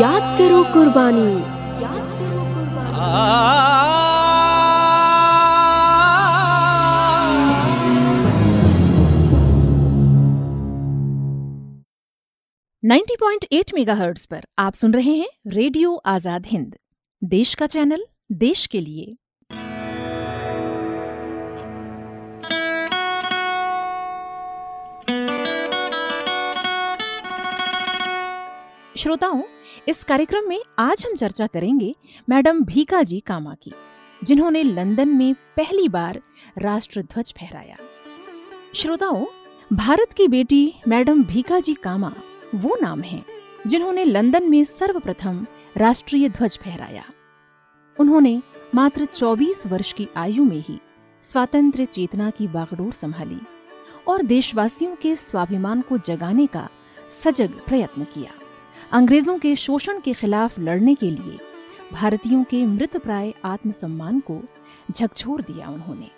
याद करो कुर्बानी। याद करो कुर्बानी 90.8 मेगाहर्ट्ज पर आप सुन रहे हैं रेडियो आज़ाद हिंद। देश का चैनल, देश के लिए। श्रोताओं इस कार्यक्रम में आज हम चर्चा करेंगे मैडम भीका जी कामा की जिन्होंने लंदन में पहली बार राष्ट्र ध्वज फहराया। श्रोताओं, भारत की बेटी मैडम भीका जी कामा वो नाम है, जिन्होंने लंदन में सर्वप्रथम राष्ट्रीय ध्वज फहराया। उन्होंने मात्र 24 वर्ष की आयु में ही स्वातंत्र चेतना की बागडोर संभाली और देशवासियों के स्वाभिमान को जगाने का सजग प्रयत्न किया। अंग्रेज़ों के शोषण के खिलाफ लड़ने के लिए भारतीयों के मृत प्राय आत्मसम्मान को झकझोर दिया उन्होंने।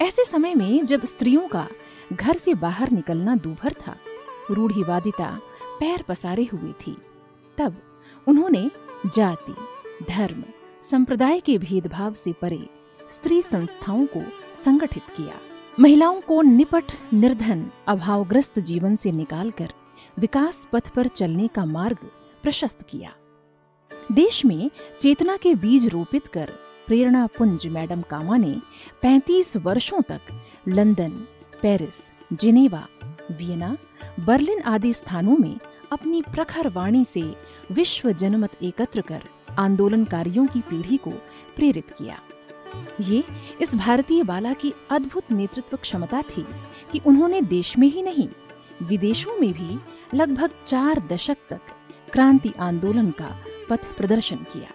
ऐसे समय में जब स्त्रियों का घर से बाहर निकलना दूभर था, रूढ़िवादिता पैर पसारे हुई थी, तब उन्होंने जाति, धर्म, संप्रदाय के भेदभाव से परे स्त्री संस्थाओं को संगठित किया। महिलाओं को निपट, निर्धन, अभावग्रस्त जीवन से निकालकर विकास पथ पर चलने का मार्ग प्रशस्त किया। देश में चेतना के बीज रोपित कर प्रेरणा पुंज मैडम कामा ने 35 वर्षों तक London, Paris, Geneva, Vienna, Berlin आदि स्थानों में अपनी प्रखर वाणी से विश्व जनमत एकत्र कर आंदोलनकारियों की पीढ़ी को प्रेरित किया। ये इस भारतीय बाला की अद्भुत नेतृत्व क्षमता थी कि उन्होंने देश में ही नहीं, विदेशों में भी लगभग चार दशक तक क्रांति आंदोलन का पथ प्रदर्शन किया।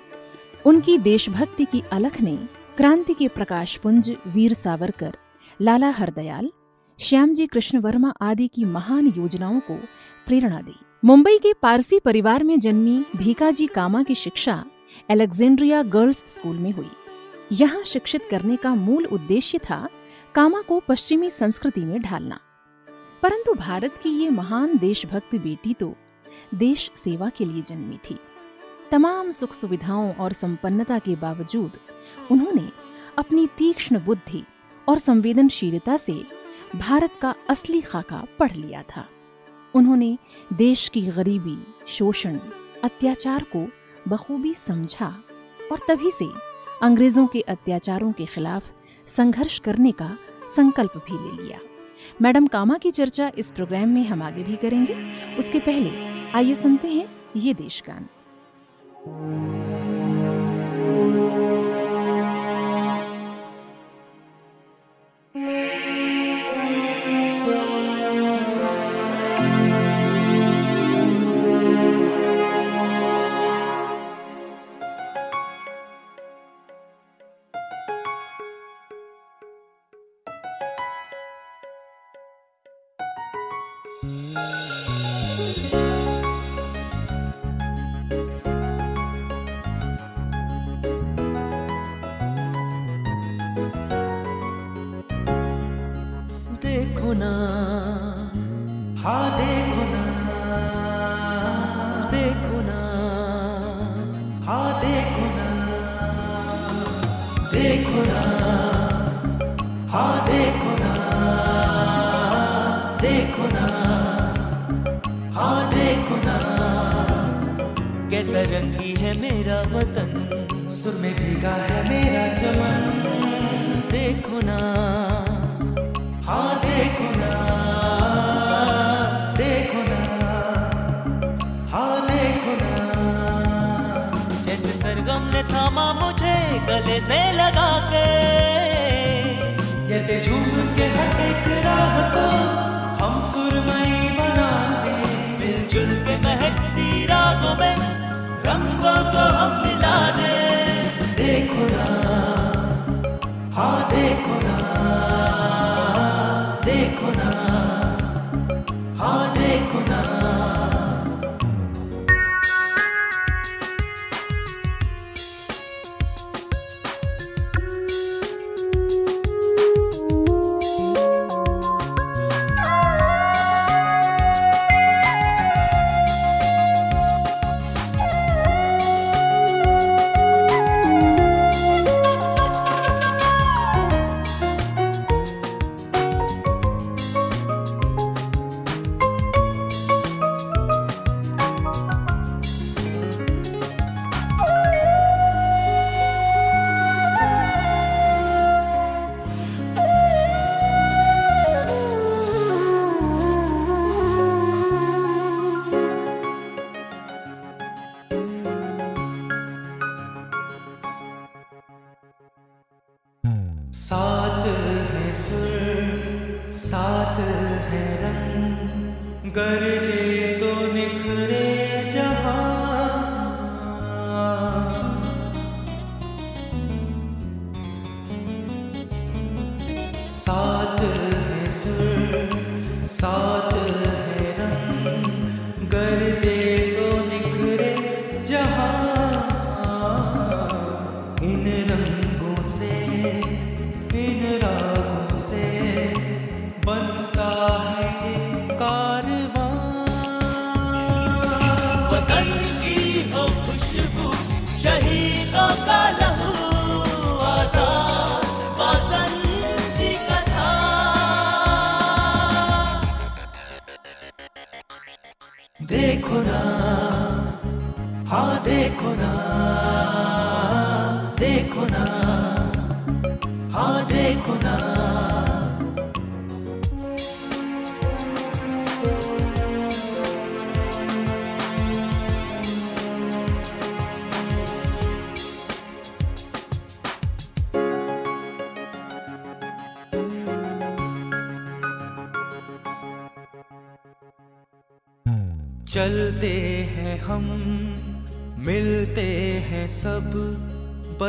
उनकी देशभक्ति की अलख ने क्रांति के प्रकाश पुंज वीर सावरकर, लाला हरदयाल, श्यामजी कृष्ण वर्मा आदि की महान योजनाओं को प्रेरणा दी। मुंबई के पारसी परिवार में जन्मी भीकाजी कामा की शिक्षा एलेक्जेंड्रिया गर्ल्स स्कूल में हुई। यहाँ शिक्षित करने का मूल उद्देश्य था कामा को पश्चिमी संस्कृति में ढालना। परंतु भारत की ये महान देशभक्त बेटी तो देश सेवा के लिए जन्मी थी। तमाम सुख सुविधाओं और संपन्नता के बावजूद उन्होंने अपनी तीक्ष्ण बुद्धि और संवेदनशीलता से भारत का असली खाका पढ़ लिया था। उन्होंने देश की गरीबी, शोषण, अत्याचार को बखूबी समझा और तभी से अंग्रेज़ों के अत्याचारों के खिलाफ संघर्ष करने का संकल्प भी ले लिया। मैडम कामा की चर्चा इस प्रोग्राम में हम आगे भी करेंगे। उसके पहले आइए सुनते हैं ये देश देखो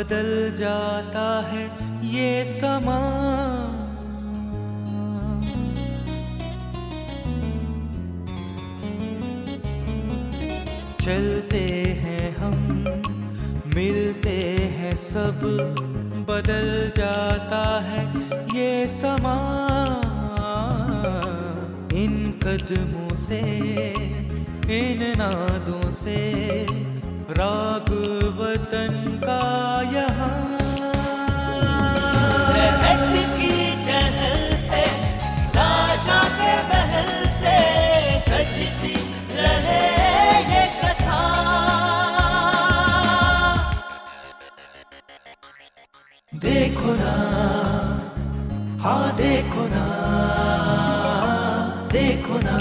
बदल जाता है ये समा। चलते हैं हम, मिलते हैं सब, बदल जाता है ये समा। इन कदमों से, इन नादों से राग वतन का यहाँ। की से राजा के महल से सजती रहे ये कथा देखो ना हाँ देखो ना देखो ना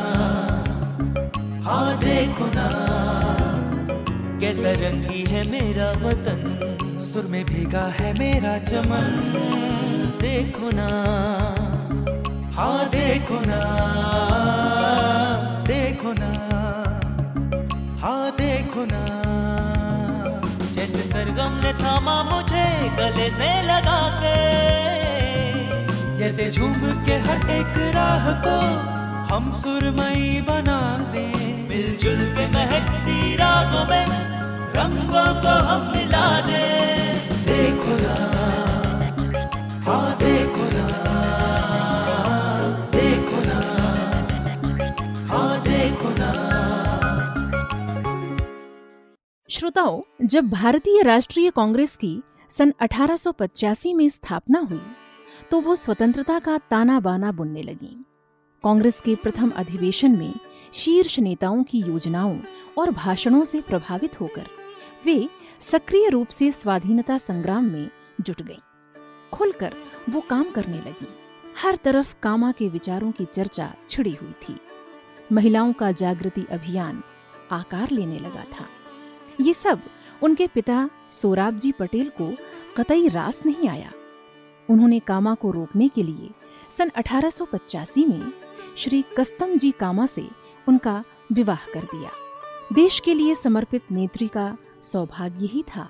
हाँ देखो ना। रंगी है मेरा वतन, सुर में भीगा है मेरा चमन। देखो ना हाँ देखो ना देखो ना हाँ देखो ना। जैसे सरगम ने थामा मुझे गले से लगा के, जैसे झूम के हर एक राह को हम सुरमई बना दे। मिलजुल के महकती रागों में रंगों को हम मिला दे। देखो ना। हाँ देखो ना। देखो ना। हाँ देखो ना। श्रोताओं, जब भारतीय राष्ट्रीय कांग्रेस की सन 1885 में स्थापना हुई तो वो स्वतंत्रता का ताना बाना बुनने लगी। कांग्रेस के प्रथम अधिवेशन में शीर्ष नेताओं की योजनाओं और भाषणों से प्रभावित होकर वे सक्रिय रूप से स्वाधीनता संग्राम में जुट गईं। खुलकर वो काम करने लगी। हर तरफ़ कामा के विचारों की चर्चा छिड़ी हुई थी। महिलाओं का जागृति अभियान आकार लेने लगा था। ये सब उनके पिता सोराबजी पटेल को कतई रास नहीं आया। उन्होंने कामा को रोकने के लिए सन 1885 में श्री कस्तम जी कामा से उनका विवाह कर दिया। देश के लिए समर्पित नेत्री का सौभाग्य ही था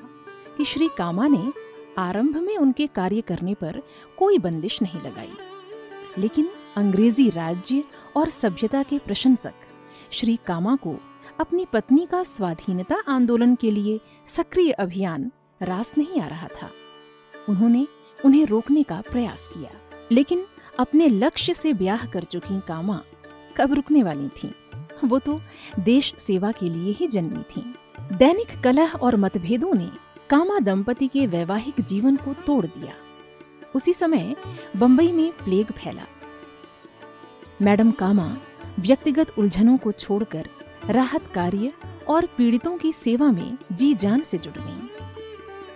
कि श्री कामा ने आरंभ में उनके कार्य करने पर कोई बंदिश नहीं लगाई लेकिन अंग्रेज़ी राज्य और सभ्यता के प्रशंसक श्री कामा को अपनी पत्नी का स्वाधीनता आंदोलन के लिए सक्रिय अभियान रास नहीं आ रहा था उन्होंने उन्हें रोकने का प्रयास किया, लेकिन अपने लक्ष्य से ब्याह कर चुकी कामा कब रुकने वाली थीं? वो तो देश सेवा के लिए ही जन्मी थीं। दैनिक कलह और मतभेदों ने कामा दंपति के वैवाहिक जीवन को तोड़ दिया। उसी समय बंबई में प्लेग फैला। मैडम कामा व्यक्तिगत उलझनों को छोड़कर राहत कार्य और पीड़ितों की सेवा में जी जान से जुट गईं।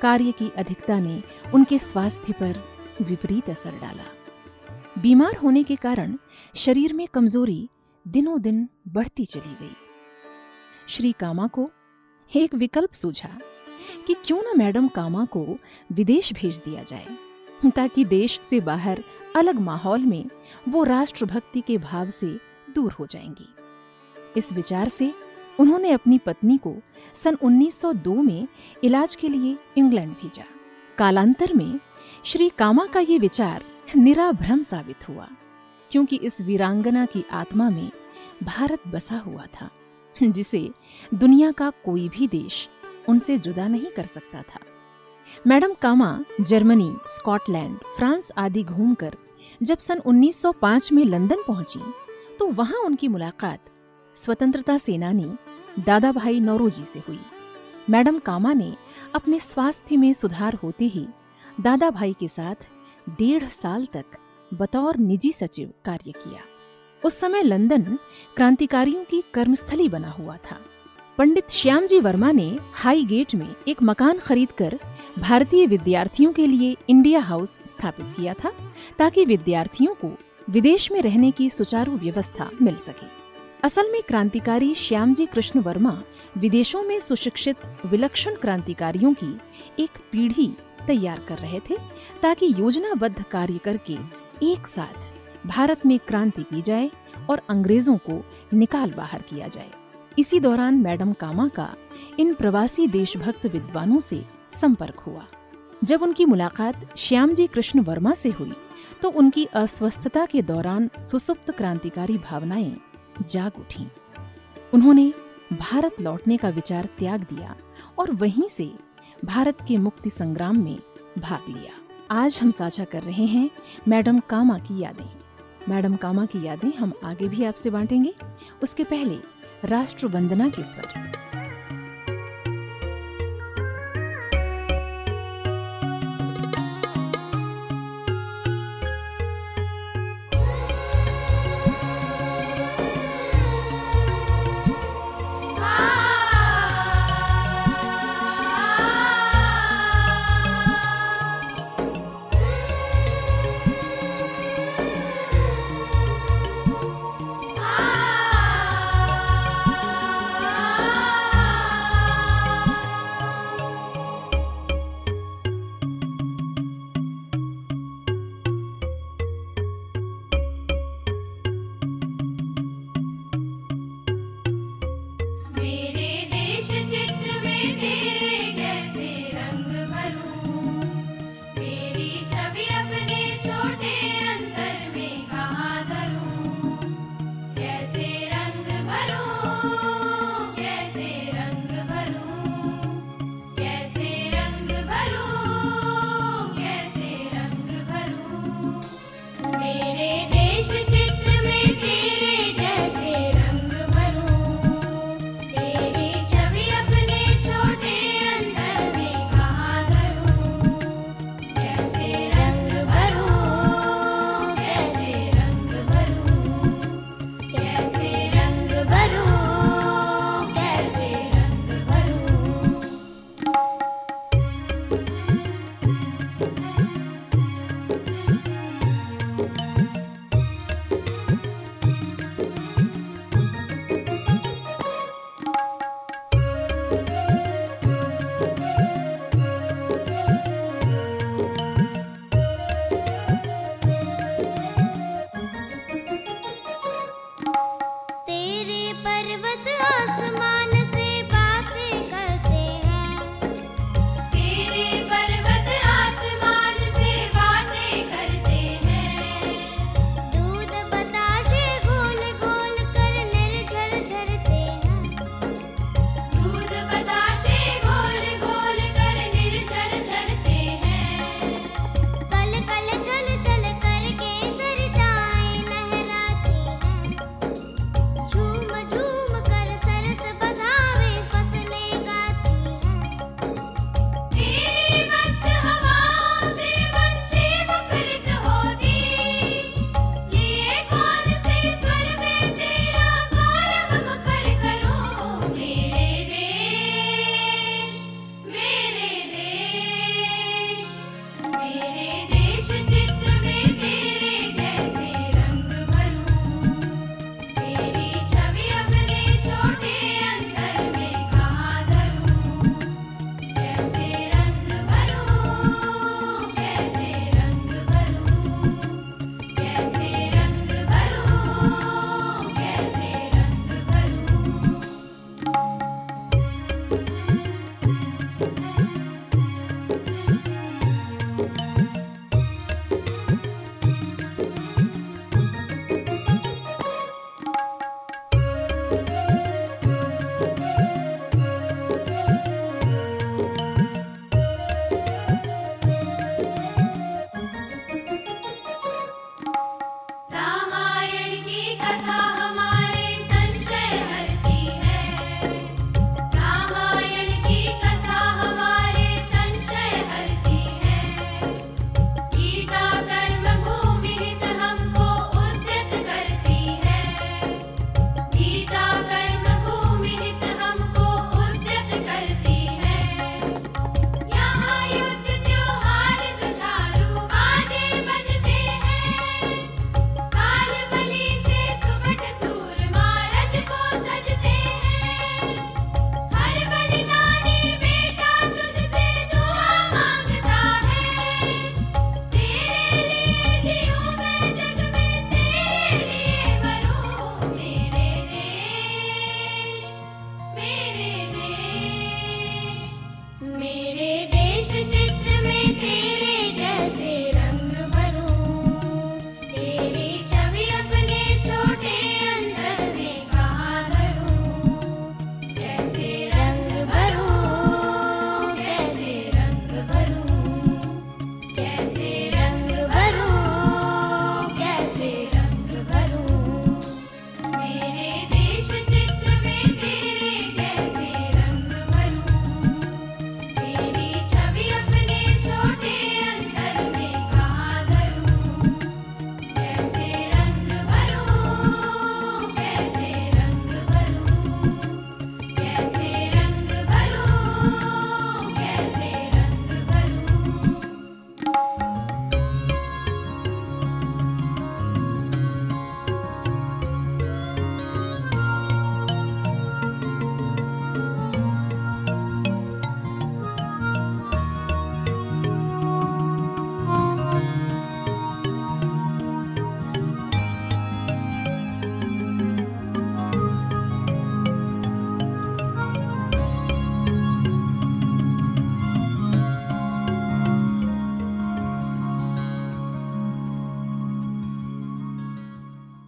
कार्य की अधिकता ने उनके स्वास्थ्य पर विपरीत असर डाला। बीमार होने के कारण शरीर में कमज़ोरी दिनों दिन बढ़ती चली गई। श्री कामा को एक विकल्प सूझा कि क्यों न मैडम कामा को विदेश भेज दिया जाए, ताकि देश से बाहर अलग माहौल में वो राष्ट्रभक्ति के भाव से दूर हो जाएँगी। इस विचार से उन्होंने अपनी पत्नी को सन 1902 में इलाज के लिए इंग्लैंड भेजा। कालांतर में श्री कामा का ये विचार निराभ्रम साबित हुआ, क्योंकि इस वीरांगना की आत्मा में भारत बसा हुआ था। जिसे दुनिया का कोई भी देश उनसे जुदा नहीं कर सकता था। Madam Cama, Germany, Scotland, France आदि घूमकर जब सन 1905 में लंदन पहुँची तो वहाँ उनकी मुलाकात स्वतंत्रता सेनानी दादा भाई नौरोजी से हुई। मैडम कामा ने अपने स्वास्थ्य में सुधार होते ही दादा भाई के साथ डेढ़ साल तक बतौर निजी सचिव कार्य किया। उस समय लंदन क्रांतिकारियों की कर्मस्थली बना हुआ था। पंडित श्यामजी वर्मा ने हाई गेट में एक मकान खरीदकर भारतीय विद्यार्थियों के लिए इंडिया हाउस स्थापित किया था, ताकि विद्यार्थियों को विदेश में रहने की सुचारू व्यवस्था मिल सके। असल में क्रांतिकारी श्यामजी कृष्ण वर्मा विदेशों में सुशिक्षित, विलक्षण क्रांतिकारियों की एक पीढ़ी तैयार कर रहे थे, ताकि योजनाबद्ध कार्य करके एक साथ भारत में क्रांति की जाए और अंग्रेज़ों को निकाल बाहर किया जाए। इसी दौरान मैडम कामा का इन प्रवासी देशभक्त विद्वानों से संपर्क हुआ। जब उनकी मुलाकात श्यामजी कृष्ण वर्मा से हुई तो उनकी अस्वस्थता के दौरान सुसुप्त क्रांतिकारी भावनाएँ जाग उठी। उन्होंने भारत लौटने का विचार त्याग दिया और वहीं से भारत के मुक्ति संग्राम में भाग लिया। आज हम साझा कर रहे हैं मैडम कामा की यादें। मैडम कामा की यादें हम आगे भी आपसे बांटेंगे। उसके पहले राष्ट्र वंदना के स्वर।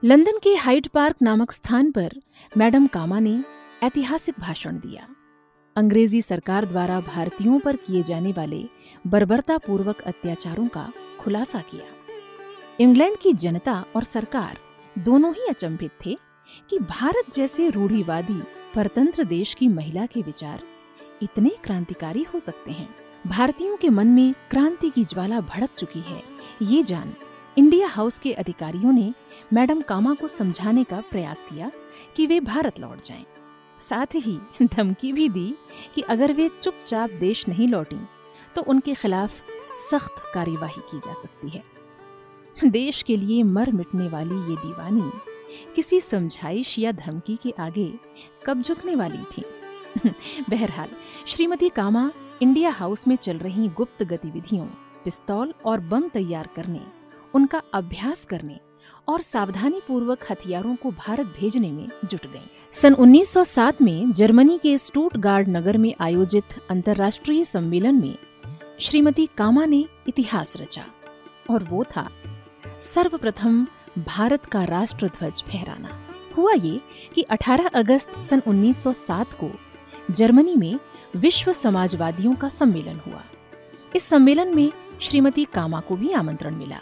लंदन के हाइड पार्क नामक स्थान पर मैडम कामा ने ऐतिहासिक भाषण दिया। अंग्रेज़ी सरकार द्वारा भारतीयों पर किए जाने वाले बर्बरतापूर्वक अत्याचारों का खुलासा किया। इंग्लैंड की जनता और सरकार दोनों ही अचंभित थे कि भारत जैसे रूढ़िवादी परतंत्र देश की महिला के विचार इतने क्रांतिकारी हो सकते हैं। भारतीयों के मन में क्रांति की ज्वाला भड़क चुकी है। ये जान इंडिया हाउस के अधिकारियों ने मैडम कामा को समझाने का प्रयास किया कि वे भारत लौट जाएँ। साथ ही धमकी भी दी कि अगर वे चुपचाप देश नहीं लौटी तो उनके खिलाफ सख्त कार्यवाही की जा सकती है देश के लिए मर मिटने वाली ये दीवानी किसी समझाइश या धमकी के आगे कब झुकने वाली थी बहरहाल, श्रीमती कामा इंडिया हाउस में चल रही गुप्त गतिविधियों, पिस्तौल और बम तैयार करने, उनका अभ्यास करने और सावधानी पूर्वक हथियारों को भारत भेजने में जुट गईं। सन 1907 में जर्मनी के स्टूटगार्ड नगर में आयोजित अंतर्राष्ट्रीय सम्मेलन में श्रीमती कामा ने इतिहास रचा, और वो था सर्वप्रथम भारत का राष्ट्र ध्वज फहराना। हुआ ये कि 18 अगस्त सन 1907 को जर्मनी में विश्व समाजवादियों का सम्मेलन हुआ। इस सम्मेलन में श्रीमती कामा को भी आमंत्रण मिला।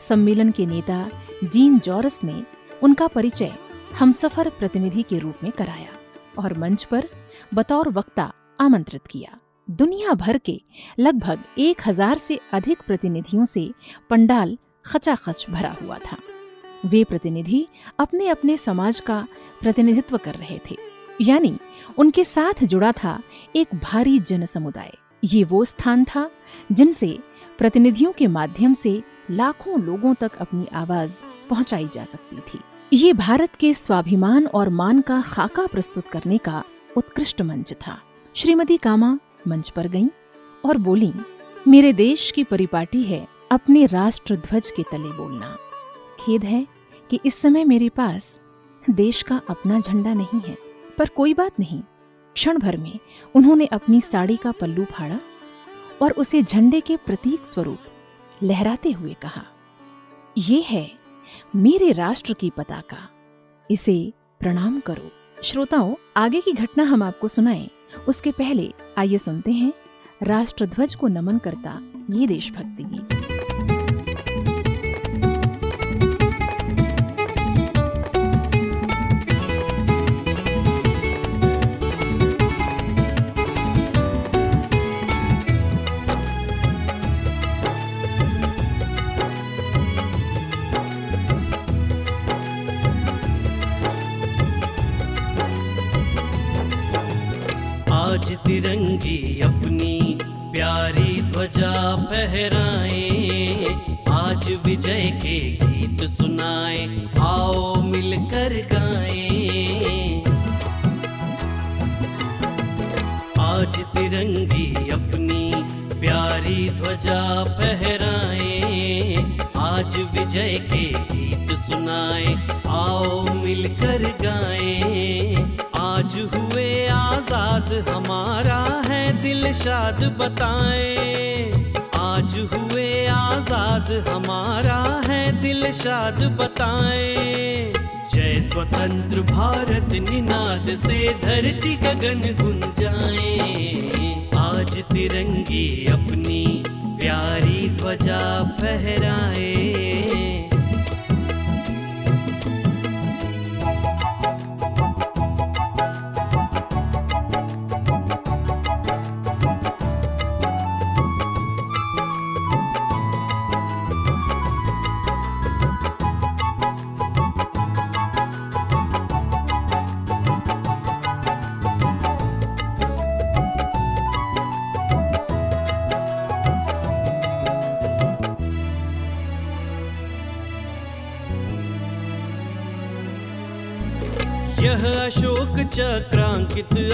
सम्मेलन के नेता जीन जॉरस ने उनका परिचय हमसफर प्रतिनिधि के रूप में कराया और मंच पर बतौर वक्ता आमंत्रित किया। दुनिया भर के लगभग एक हज़ार से अधिक प्रतिनिधियों से पंडाल खचाखच भरा हुआ था। वे प्रतिनिधि अपने अपने समाज का प्रतिनिधित्व कर रहे थे। यानी उनके साथ जुड़ा था एक भारी जन समुदाय ये वो स्थान था जिनसे प्रतिनिधियों के माध्यम से लाखों लोगों तक अपनी आवाज़ पहुंचाई जा सकती थी। ये भारत के स्वाभिमान और मान का खाका प्रस्तुत करने का उत्कृष्ट मंच था। श्रीमती कामा मंच पर गईं और बोली, मेरे देश की परिपाटी है अपने राष्ट्र ध्वज के तले बोलना। खेद है कि इस समय मेरे पास देश का अपना झंडा नहीं है, पर कोई बात नहीं। क्षण भर में उन्होंने अपनी साड़ी का पल्लू फाड़ा और उसे झंडे के प्रतीक स्वरूप लहराते हुए कहा, ये है मेरे राष्ट्र की पताका। इसे प्रणाम करो। श्रोताओं, आगे की घटना हम आपको सुनाएँ। उसके पहले आइए सुनते हैं राष्ट्रध्वज को नमन करता ये देशभक्ति गीत। तिरंगी अपनी प्यारी ध्वजा फहराए। आज विजय के गीत सुनाए, आओ मिलकर गाएँ। आज तिरंगी अपनी प्यारी ध्वजा फहराए। आज विजय के गीत सुनाए, आओ मिलकर गाएँ। आज हुए आज़ाद, हमारा है दिल शाद, बताएँ। आज हुए आज़ाद, हमारा है दिल शाद, बताएँ। जय स्वतंत्र भारत, निनाद से धरती गगन गुंजाए। आज तिरंगी अपनी प्यारी ध्वजा फहराए।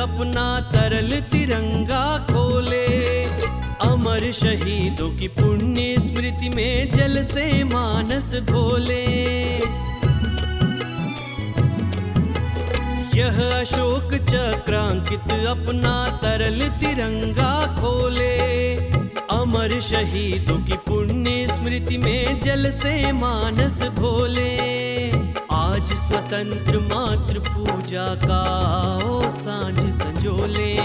अपना तरल तिरंगा खोले। अमर शहीदों की पुण्य स्मृति में जल से मानस धोले। यह अशोक चक्रांकित अपना तरल तिरंगा खोले। अमर शहीदों की पुण्य स्मृति में जल से मानस धोले। आज स्वतंत्र मात्र पूजा का, ओ साँझ संजोले।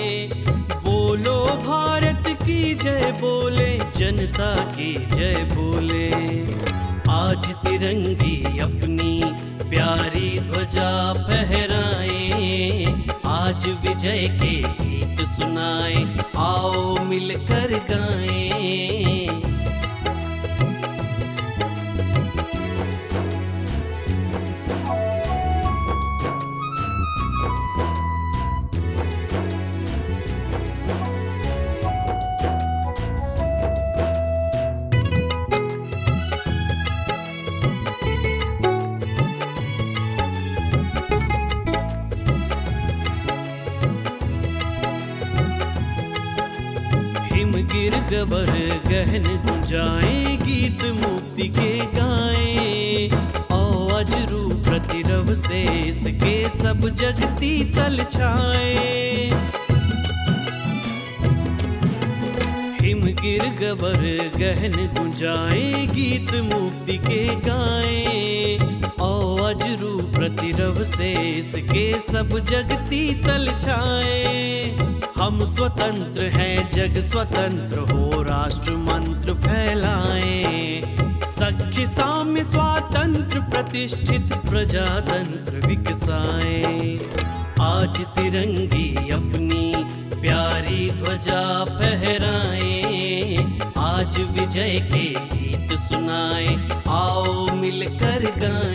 बोलो भारत की जय बोले, जनता की जय बोले। आज तिरंगी अपनी प्यारी ध्वजा फहराए, आज विजय के गीत सुनाए, आओ मिलकर गाएँ। जगती तल छाए। हिम गिर गवर गहन गुंजाए, गीत मुक्ति के गाए। अजरू प्रतिरव से इसके सब जगती तल छाए। हम स्वतंत्र हैं, जग स्वतंत्र हो, राष्ट्र मंत्र फैलाएँ। साम्य स्वातंत्र प्रतिष्ठित प्रजातंत्र विकसाए। आज तिरंगी अपनी प्यारी ध्वजा फहराए। आज विजय के गीत सुनाए। आओ मिलकर गाएँ।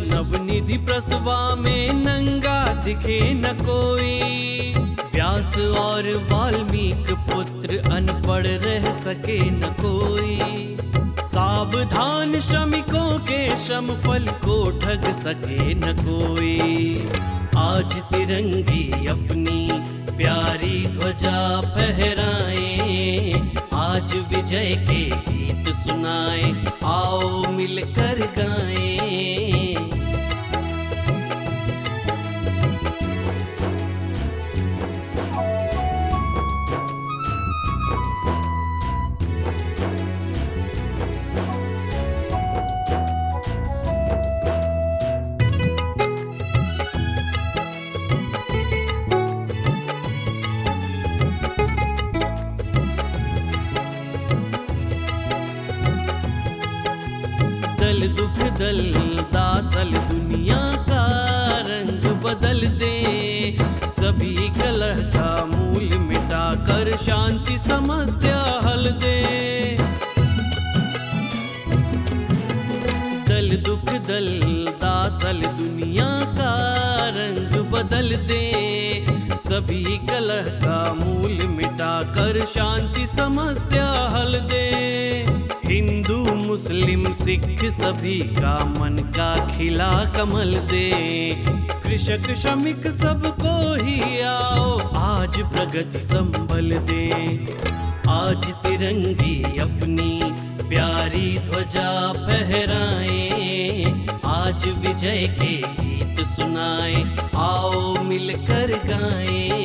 नवनिधि प्रसवा में नंगा दिखे न कोई। व्यास और वाल्मीक पुत्र अनपढ़ रह सके न कोई। सावधान श्रमिकों के श्रम फल को ठग सके न कोई। आज तिरंगी अपनी प्यारी ध्वजा फहराए। आज विजय के गीत सुनाए। आओ मिलकर गाएँ। सभी कलह का मूल मिटा कर शांति समस्या हल दे। हिंदू, मुस्लिम, सिख सभी का मन का खिला कमल दे। कृषक, श्रमिक सबको ही आओ, आज प्रगति संभल दे। आज तिरंगी अपनी प्यारी ध्वजा फहराए, आज विजय के गीत सुनाए, आओ मिलकर गाएँ।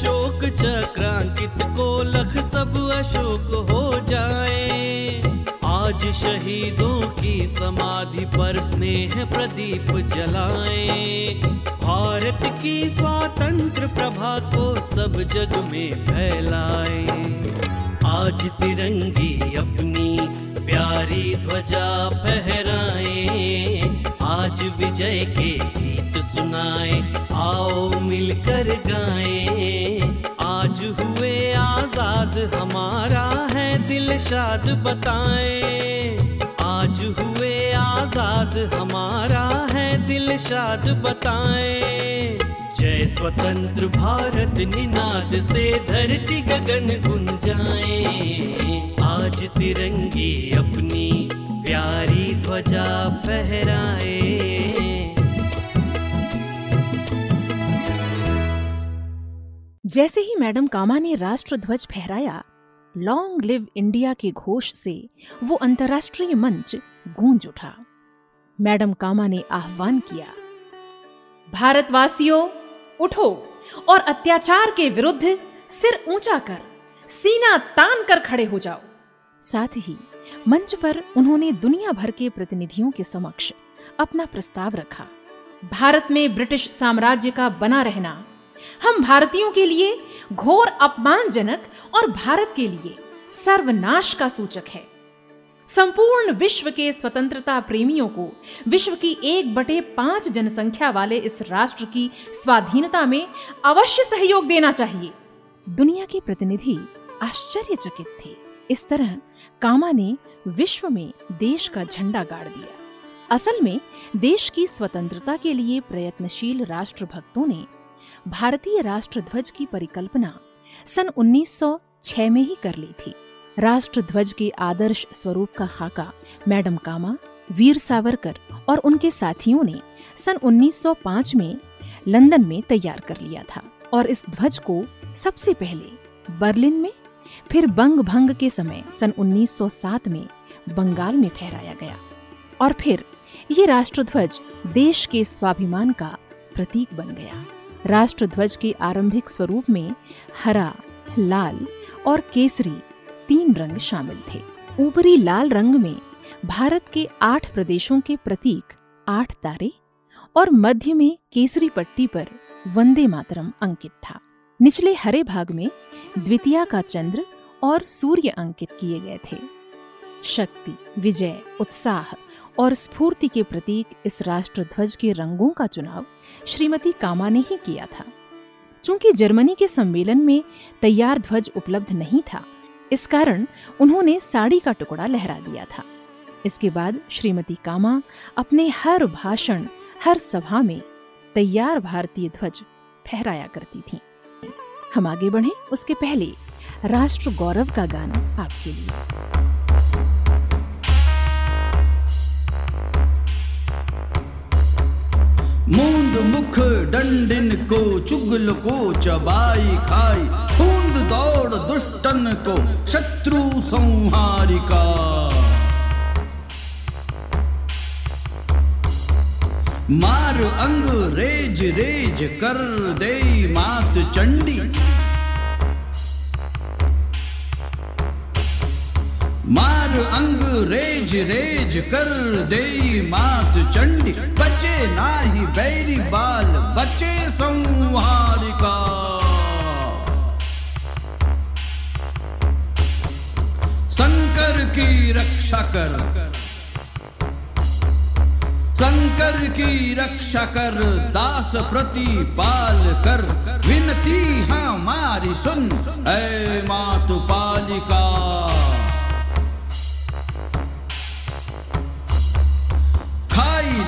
अशोक चक्रांकित को लख सब अशोक हो जाए। आज शहीदों की समाधि पर स्नेह प्रदीप जलाएँ। भारत की स्वातंत्र प्रभा को सब जग में फैलाएँ। आज तिरंगी अपनी प्यारी ध्वजा फहराएँ। आज विजय के गीत सुनाएँ, आओ मिलकर गाएँ। आज़ाद हमारा है दिल शाद बताएँ। आज हुए आज़ाद, हमारा है दिल शाद बताएँ। जय स्वतंत्र भारत, निनाद से धरती गगन गुंजाए। आज तिरंगी अपनी प्यारी ध्वजा फहराए। जैसे ही मैडम कामा ने राष्ट्र ध्वज फहराया लॉन्ग लिव इंडिया के घोष से वो अंतर्राष्ट्रीय मंच गूंज उठा। मैडम कामा ने आह्वान किया, भारतवासियों, उठो और अत्याचार के विरुद्ध सिर ऊँचा कर, सीना तान कर खड़े हो जाओ। साथ ही मंच पर उन्होंने दुनिया भर के प्रतिनिधियों के समक्ष अपना प्रस्ताव रखा, भारत में ब्रिटिश साम्राज्य का बना रहना हम भारतीयों के लिए घोर अपमानजनक और भारत के लिए सर्वनाश का सूचक है। संपूर्ण विश्व के स्वतंत्रता प्रेमियों को विश्व की एक बटे पाँच जनसंख्या वाले इस राष्ट्र की स्वाधीनता में अवश्य सहयोग देना चाहिए। दुनिया के प्रतिनिधि आश्चर्यचकित थे। इस तरह कामा ने विश्व में देश का झंडा गाड़ दिया। असल में देश की स्वतंत्रता के लिए प्रयत्नशील राष्ट्रभक्तों ने भारतीय राष्ट्र ध्वज की परिकल्पना सन 1906 में ही कर ली थी। राष्ट्र ध्वज के आदर्श स्वरूप का खाका मैडम कामा, वीर सावरकर और उनके साथियों ने सन 1905 में लंदन में तैयार कर लिया था और इस ध्वज को सबसे पहले बर्लिन में, फिर बंग भंग के समय सन 1907 में बंगाल में फहराया गया और फिर ये राष्ट्रध्वज देश के स्वाभिमान का प्रतीक बन गया। राष्ट्रध्वज के आरंभिक स्वरूप में हरा, लाल और केसरी तीन रंग शामिल थे। ऊपरी लाल रंग में भारत के आठ प्रदेशों के प्रतीक आठ तारे और मध्य में केसरी पट्टी पर वंदे मातरम अंकित था। निचले हरे भाग में द्वितीया का चंद्र और सूर्य अंकित किए गए थे। शक्ति, विजय, उत्साह और स्फूर्ति के प्रतीक इस राष्ट्र ध्वज के रंगों का चुनाव श्रीमती कामा ने ही किया था। चूँकि जर्मनी के सम्मेलन में तैयार ध्वज उपलब्ध नहीं था, इस कारण उन्होंने साड़ी का टुकड़ा लहरा दिया था। इसके बाद श्रीमती कामा अपने हर भाषण, हर सभा में तैयार भारतीय ध्वज फहराया करती थीं। हम आगे बढ़ें, उसके पहले राष्ट्र गौरव का गाना आपके लिए। मूंद मुख डंडिन को, चुगल को, चबाई खाई। खूंद दौड़ दुष्टन को, शत्रु संहारिका। मार अंग रेज रेज कर दे मात चंडी। मार अंग रेज रेज कर दे मात चंडी। बचे नाही बैरी बाल, बचे संहारिका शंकर की रक्षा कर। शंकर की रक्षा कर, दास प्रति पाल कर। विनती हमारी सुन, ऐ मातु पालिका।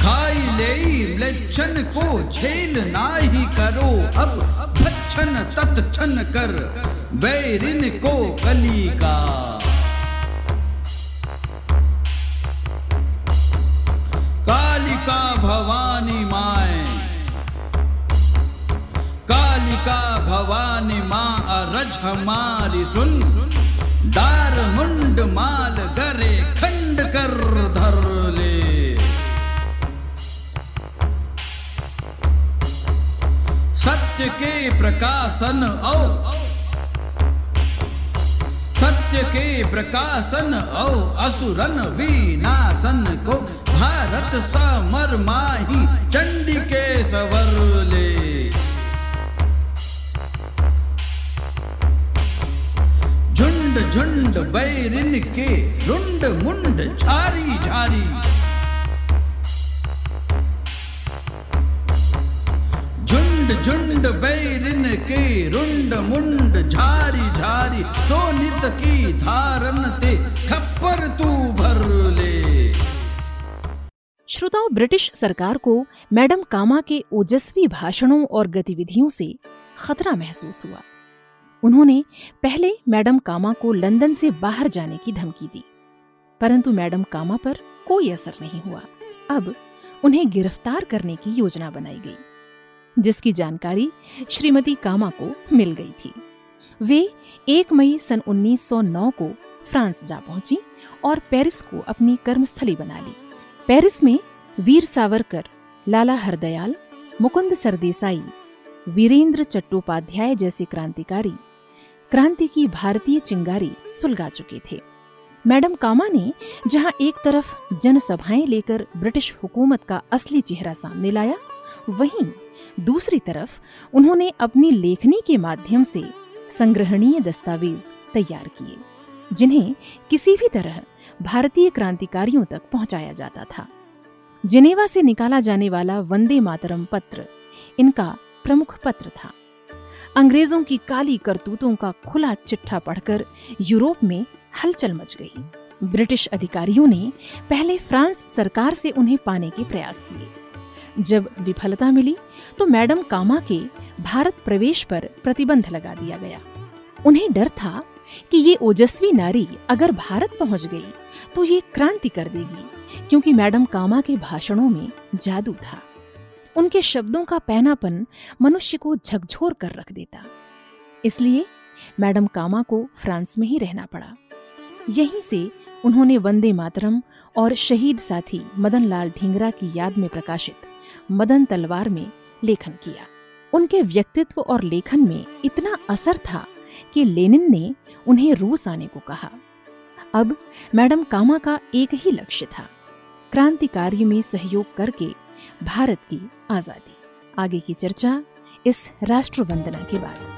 खाई ले लक्षण को झेल ना ही करो। अब भक्षण तत्क्षण कर वैरिन को कली का। कालिका भवानी माए, कालिका भवानी माँ अरज हमारी सुन। दार मुंड माल गरे खंड कर धर ले। सत्य के प्रकाशन औ। सत्य के प्रकाशन औ। असुरन विनाशन को भारत समर माही चंडी के सवर ले। झुंड बैरिन के रुंड मुंड झारी झारी। झुंड झुंड बैरिन के रुंड मुंड झारी झारी। सोनित की धारन ते खप्पर तू भर ले। श्रोताओं, ब्रिटिश सरकार को मैडम कामा के ओजस्वी भाषणों और गतिविधियों से खतरा महसूस हुआ। उन्होंने पहले मैडम कामा को लंदन से बाहर जाने की धमकी दी, परंतु मैडम कामा पर कोई असर नहीं हुआ। अब उन्हें गिरफ़्तार करने की योजना बनाई गई, जिसकी जानकारी श्रीमती कामा को मिल गई थी। वे 1 मई सन 1909 को फ्रांस जा पहुँची और पेरिस को अपनी कर्मस्थली बना ली। पेरिस में वीर सावरकर, लाला हरदयाल, मुकुंद सरदेसाई, वीरेंद्र चट्टोपाध्याय जैसे क्रांतिकारी क्रांति की भारतीय चिंगारी सुलगा चुके थे। मैडम कामा ने जहाँ एक तरफ़ जनसभाएँ लेकर ब्रिटिश हुकूमत का असली चेहरा सामने लाया, वहीं दूसरी तरफ़ उन्होंने अपनी लेखनी के माध्यम से संग्रहणीय दस्तावेज़ तैयार किए, जिन्हें किसी भी तरह भारतीय क्रांतिकारियों तक पहुँचाया जाता था। जिनेवा से निकाला जाने वाला वंदे मातरम पत्र इनका प्रमुख पत्र था। अंग्रेज़ों की काली करतूतों का खुला चिट्ठा पढ़कर यूरोप में हलचल मच गई। ब्रिटिश अधिकारियों ने पहले फ्रांस सरकार से उन्हें पाने के प्रयास किए। जब विफलता मिली तो मैडम कामा के भारत प्रवेश पर प्रतिबंध लगा दिया गया। उन्हें डर था कि ये ओजस्वी नारी अगर भारत पहुँच गई तो ये क्रांति कर देगी, क्योंकि मैडम कामा के भाषणों में जादू था। उनके शब्दों का पहनापन मनुष्य को झकझोर कर रख देता। इसलिए मैडम कामा को फ्रांस में ही रहना पड़ा। यहीं से उन्होंने वंदे मातरम और शहीद साथी मदन लाल ढींगरा की याद में प्रकाशित मदन तलवार में लेखन किया। उनके व्यक्तित्व और लेखन में इतना असर था कि लेनिन ने उन्हें रूस आने को कहा। अब मैडम कामा का एक ही लक्ष्य था, क्रांतिकार्य में सहयोग करके भारत की आज़ादी। आगे की चर्चा इस राष्ट्र वंदना के बाद।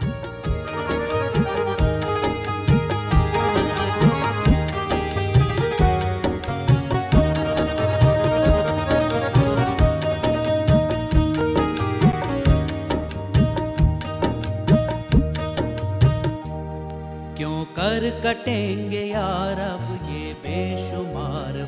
क्यों कर कटेंगे यार अब ये बेशुमार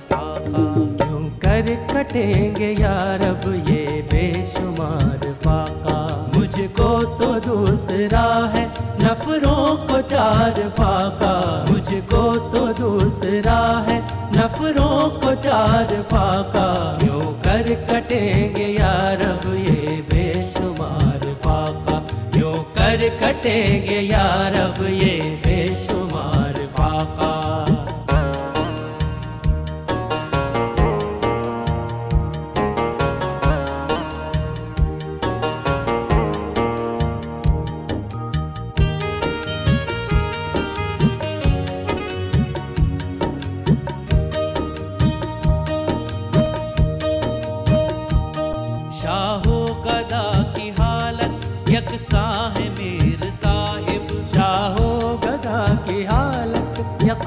कर कटेंगे यार, अब ये बेशुमार फाका। मुझको तो दूसरा है, नफरों को चार फाका। मुझको तो दूसरा है, नफरों को चार फाका। क्यों कर कटेंगे यार, अब ये बेशुमार फाका। क्यों कर कटेंगे यार, अब ये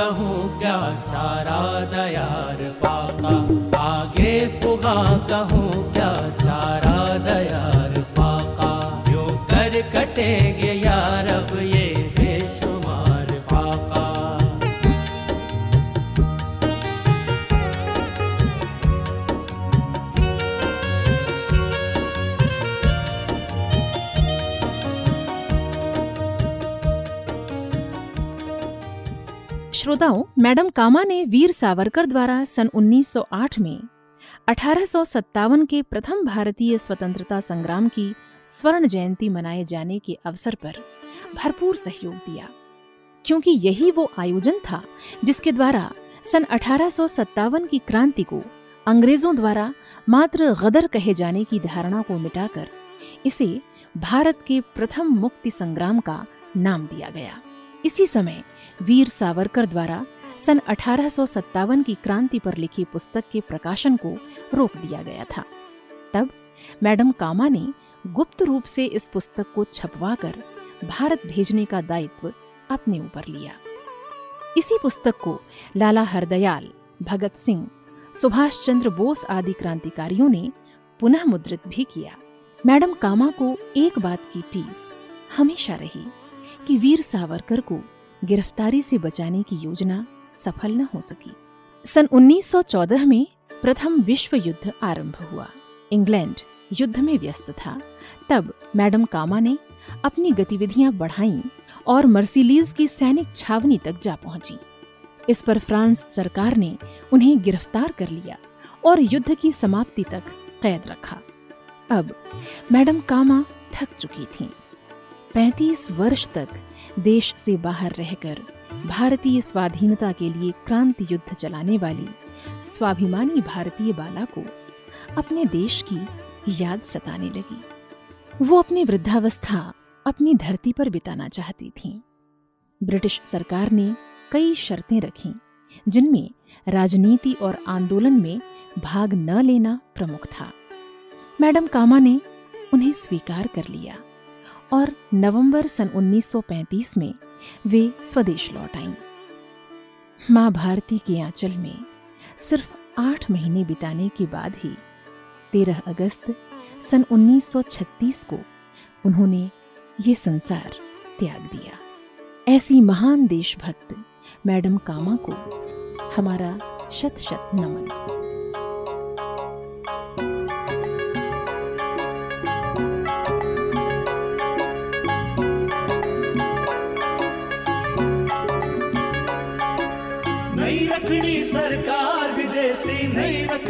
कहूँ क्या सारा दया फाका आगे फुगा कहूँ श्रोताओं, मैडम कामा ने वीर सावरकर द्वारा सन 1908 में अठारह के प्रथम भारतीय स्वतंत्रता संग्राम की स्वर्ण जयंती मनाए जाने के अवसर पर भरपूर सहयोग दिया। क्योंकि यही वो आयोजन था जिसके द्वारा सन अठारह सौ सत्तावन की क्रांति को अंग्रेज़ों द्वारा मात्र गदर कहे जाने की धारणा को मिटाकर इसे भारत के प्रथम मुक्ति संग्राम का नाम दिया गया। इसी समय वीर सावरकर द्वारा सन अठारह सौ सत्तावन की क्रांति पर लिखी पुस्तक के प्रकाशन को रोक दिया गया था। तब मैडम कामा ने गुप्त रूप से इस पुस्तक को छपवाकर भारत भेजने का दायित्व अपने ऊपर लिया। इसी पुस्तक को लाला हरदयाल, भगत सिंह, सुभाष चंद्र बोस आदि क्रांतिकारियों ने पुनः मुद्रित भी किया। मैडम कामा को एक बात की टीस हमेशा रही कि वीर सावरकर को गिरफ्तारी से बचाने की योजना सफल न हो सकी। सन 1914 में प्रथम विश्व युद्ध आरंभ हुआ। इंग्लैंड युद्ध में व्यस्त था। तब मैडम कामा ने अपनी गतिविधियाँ बढ़ाईं और मर्सिलीज की सैनिक छावनी तक जा पहुँची। इस पर फ्रांस सरकार ने उन्हें गिरफ़्तार कर लिया और युद्ध की समाप्ति तक कैद रखा। अब मैडम कामा थक चुकी थीं। 35 वर्ष तक देश से बाहर रहकर भारतीय स्वाधीनता के लिए क्रांति युद्ध चलाने वाली स्वाभिमानी भारतीय बाला को अपने देश की याद सताने लगी। वो अपनी वृद्धावस्था, अपनी धरती पर बिताना चाहती थीं। ब्रिटिश सरकार ने कई शर्तें रखीं, जिनमें राजनीति और आंदोलन में भाग न लेना प्रमुख था। मैडम कामा ने उन्हें स्वीकार कर लिया। और नवंबर सन 1935 में वे स्वदेश लौट आईं। माँ भारती के आंचल में सिर्फ़ आठ महीने बिताने के बाद ही 13 अगस्त सन 1936 को उन्होंने ये संसार त्याग दिया। ऐसी महान देशभक्त मैडम कामा को हमारा शत शत नमन।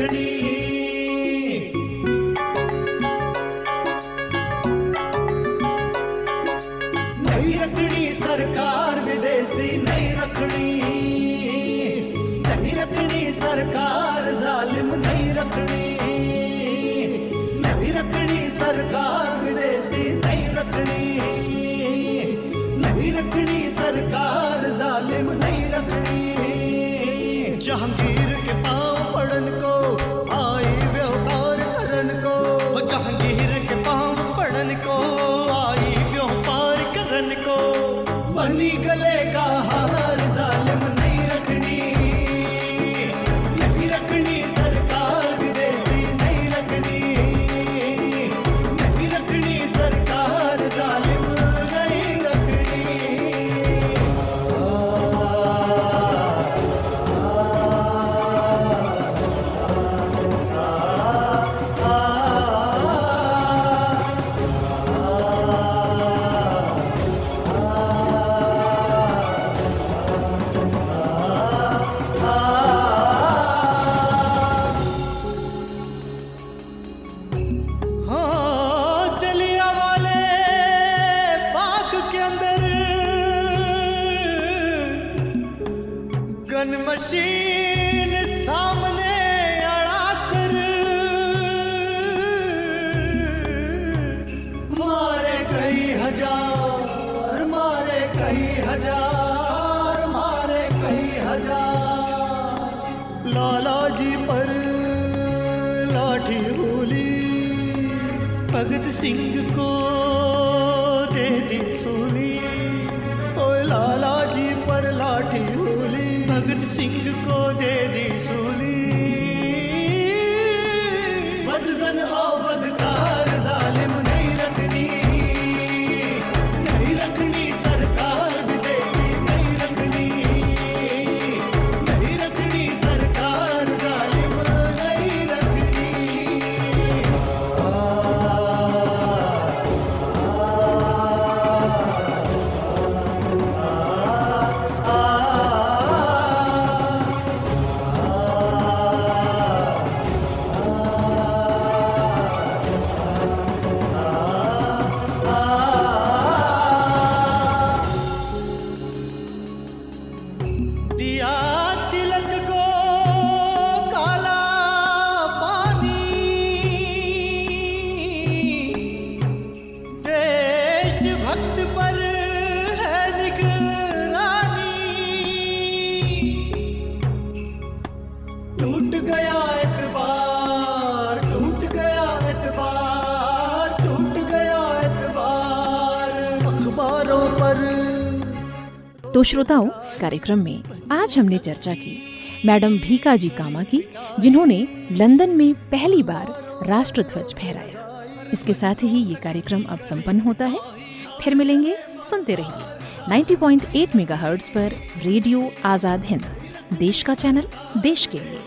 नहीं तो श्रोताओं, कार्यक्रम में आज हमने चर्चा की मैडम भीका जी कामा की जिन्होंने लंदन में पहली बार राष्ट्र ध्वज फहराया। इसके साथ ही ये कार्यक्रम अब संपन्न होता है। फिर मिलेंगे, सुनते रहिए 90.8 मेगाहर्ट्ज़ पर रेडियो आज़ाद हिंद, देश का चैनल, देश के लिए।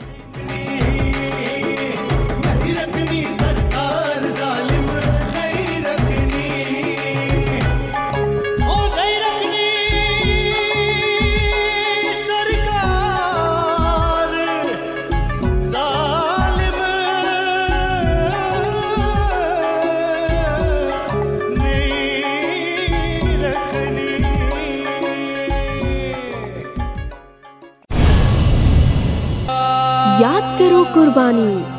कुर्बानी।